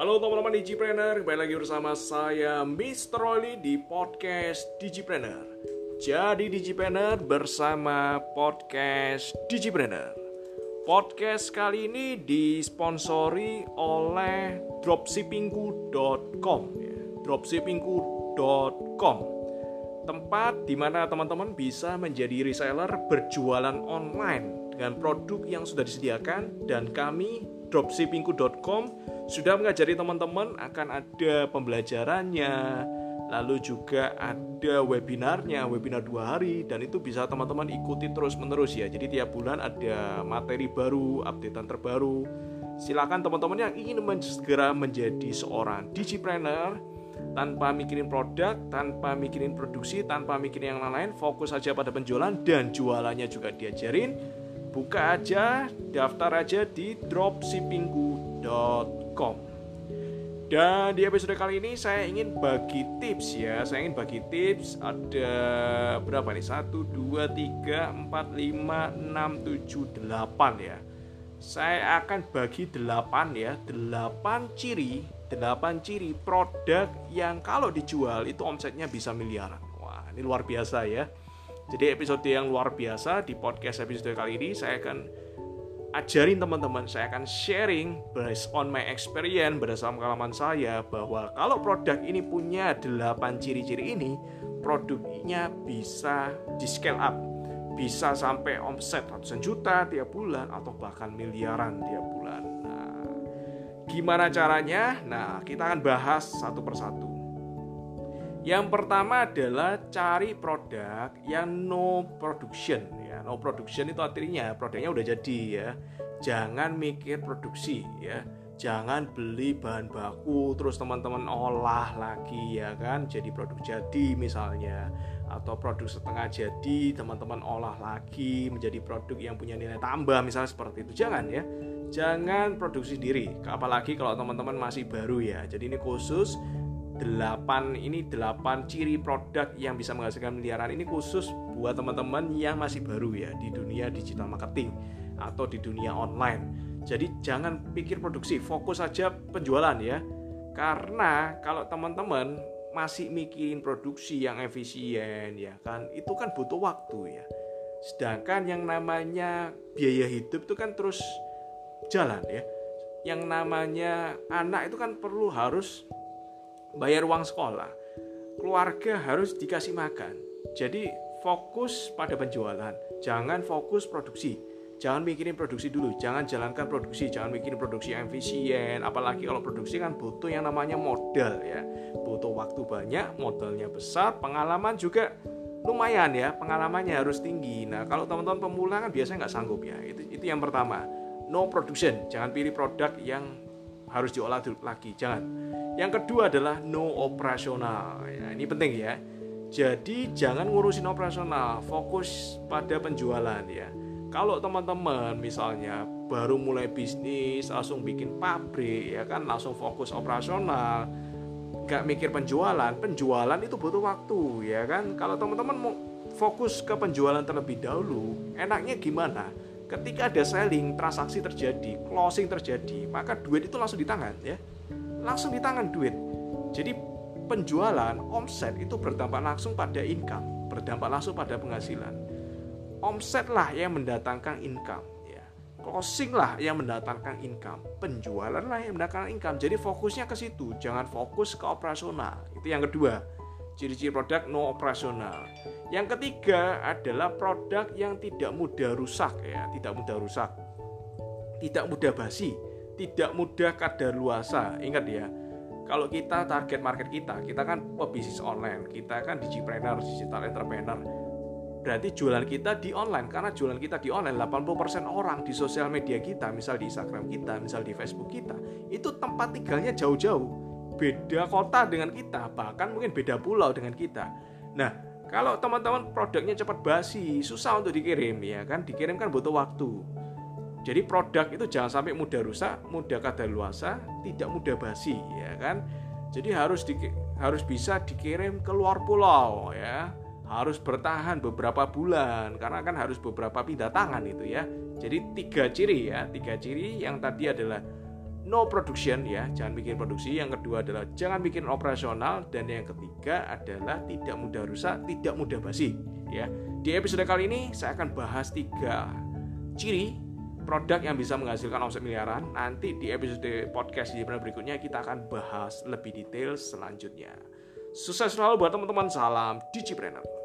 Halo teman-teman Digipreneur, kembali lagi bersama saya Mr. Oli di podcast Digipreneur. Jadi Digipreneur bersama podcast Digipreneur. Podcast kali ini disponsori oleh dropshippingku.com ya. dropshippingku.com tempat di mana teman-teman bisa menjadi reseller berjualan online dengan produk yang sudah disediakan dan kami dropshippingku.com sudah mengajari teman-teman akan ada pembelajarannya lalu juga ada webinarnya webinar dua hari dan itu bisa teman-teman ikuti terus menerus ya jadi tiap bulan ada materi baru updatean terbaru silakan teman-teman yang ingin segera menjadi seorang digipreneur tanpa mikirin produk, tanpa mikirin produksi, tanpa mikirin yang lain-lain, fokus aja pada penjualan dan jualannya juga diajarin. Buka aja, daftar aja di dropshippingku.com. Dan di episode kali ini saya ingin bagi tips ya, saya ingin bagi tips ada berapa nih? 1 2 3 4 5 6 7 8 ya. Saya akan bagi 8 ya, 8 ciri 8 ciri produk yang kalau dijual itu omsetnya bisa miliaran. Wah, ini luar biasa ya. Jadi episode yang luar biasa di podcast episode kali ini saya akan ajarin teman-teman, saya akan sharing based on my experience berdasarkan pengalaman saya bahwa kalau produk ini punya 8 ciri-ciri ini, produknya bisa di scale up, bisa sampai omset ratusan juta tiap bulan atau bahkan miliaran tiap bulan. Nah, gimana caranya? Nah, kita akan bahas satu persatu. Yang pertama adalah cari produk yang no production ya. No production itu artinya produknya udah jadi ya. Jangan mikir produksi ya. Jangan beli bahan baku terus teman-teman olah lagi ya kan jadi produk jadi misalnya atau produk setengah jadi teman-teman olah lagi menjadi produk yang punya nilai tambah misalnya seperti itu. Jangan ya. Jangan produksi sendiri apalagi kalau teman-teman masih baru ya. Jadi ini khusus 8 ini 8 ciri produk yang bisa menghasilkan miliaran ini khusus buat teman-teman yang masih baru ya di dunia digital marketing atau di dunia online. Jadi jangan pikir produksi, fokus saja penjualan ya. Karena kalau teman-teman masih mikirin produksi yang efisien ya kan, itu kan butuh waktu ya. Sedangkan yang namanya biaya hidup itu kan terus jalan ya. Yang namanya anak itu kan perlu harus bayar uang sekolah, keluarga harus dikasih makan. Jadi fokus pada penjualan, jangan fokus produksi. Jangan mikirin produksi dulu, jangan jalankan produksi, jangan mikirin produksi yang efisien. Apalagi kalau produksi kan butuh yang namanya modal ya, butuh waktu banyak, modalnya besar, pengalaman juga lumayan ya, pengalamannya harus tinggi. Nah kalau teman-teman pemula kan biasanya nggak sanggup ya, itu itu yang pertama. No production, jangan pilih produk yang harus diolah lagi, jangan yang kedua adalah no operasional. Ya, ini penting ya. Jadi jangan ngurusin operasional, fokus pada penjualan ya. Kalau teman-teman misalnya baru mulai bisnis, langsung bikin pabrik ya kan, langsung fokus operasional, gak mikir penjualan, penjualan itu butuh waktu ya kan. Kalau teman-teman mau fokus ke penjualan terlebih dahulu, enaknya gimana? Ketika ada selling, transaksi terjadi, closing terjadi, maka duit itu langsung di tangan ya langsung di tangan duit. Jadi penjualan omset itu berdampak langsung pada income, berdampak langsung pada penghasilan. Omset lah yang mendatangkan income, ya. Closing lah yang mendatangkan income, penjualan lah yang mendatangkan income. Jadi fokusnya ke situ, jangan fokus ke operasional. Itu yang kedua. Ciri-ciri produk no operasional. Yang ketiga adalah produk yang tidak mudah rusak ya, tidak mudah rusak. Tidak mudah basi tidak mudah kadar luasa. Ingat ya, kalau kita target market kita, kita kan pebisnis online, kita kan digipreneur, digital entrepreneur. Berarti jualan kita di online karena jualan kita di online 80% orang di sosial media kita, misal di Instagram kita, misal di Facebook kita, itu tempat tinggalnya jauh-jauh. Beda kota dengan kita, bahkan mungkin beda pulau dengan kita. Nah, kalau teman-teman produknya cepat basi, susah untuk dikirim ya kan, dikirim kan butuh waktu jadi produk itu jangan sampai mudah rusak, mudah kadaluarsa, tidak mudah basi, ya kan? Jadi harus di, harus bisa dikirim ke luar pulau, ya. Harus bertahan beberapa bulan karena kan harus beberapa pindah tangan itu ya. Jadi tiga ciri ya, tiga ciri yang tadi adalah no production ya, jangan bikin produksi. Yang kedua adalah jangan bikin operasional dan yang ketiga adalah tidak mudah rusak, tidak mudah basi ya. Di episode kali ini saya akan bahas tiga ciri produk yang bisa menghasilkan omset miliaran. Nanti di episode podcast di berikutnya kita akan bahas lebih detail selanjutnya. Sukses selalu buat teman-teman. Salam Digipreneur.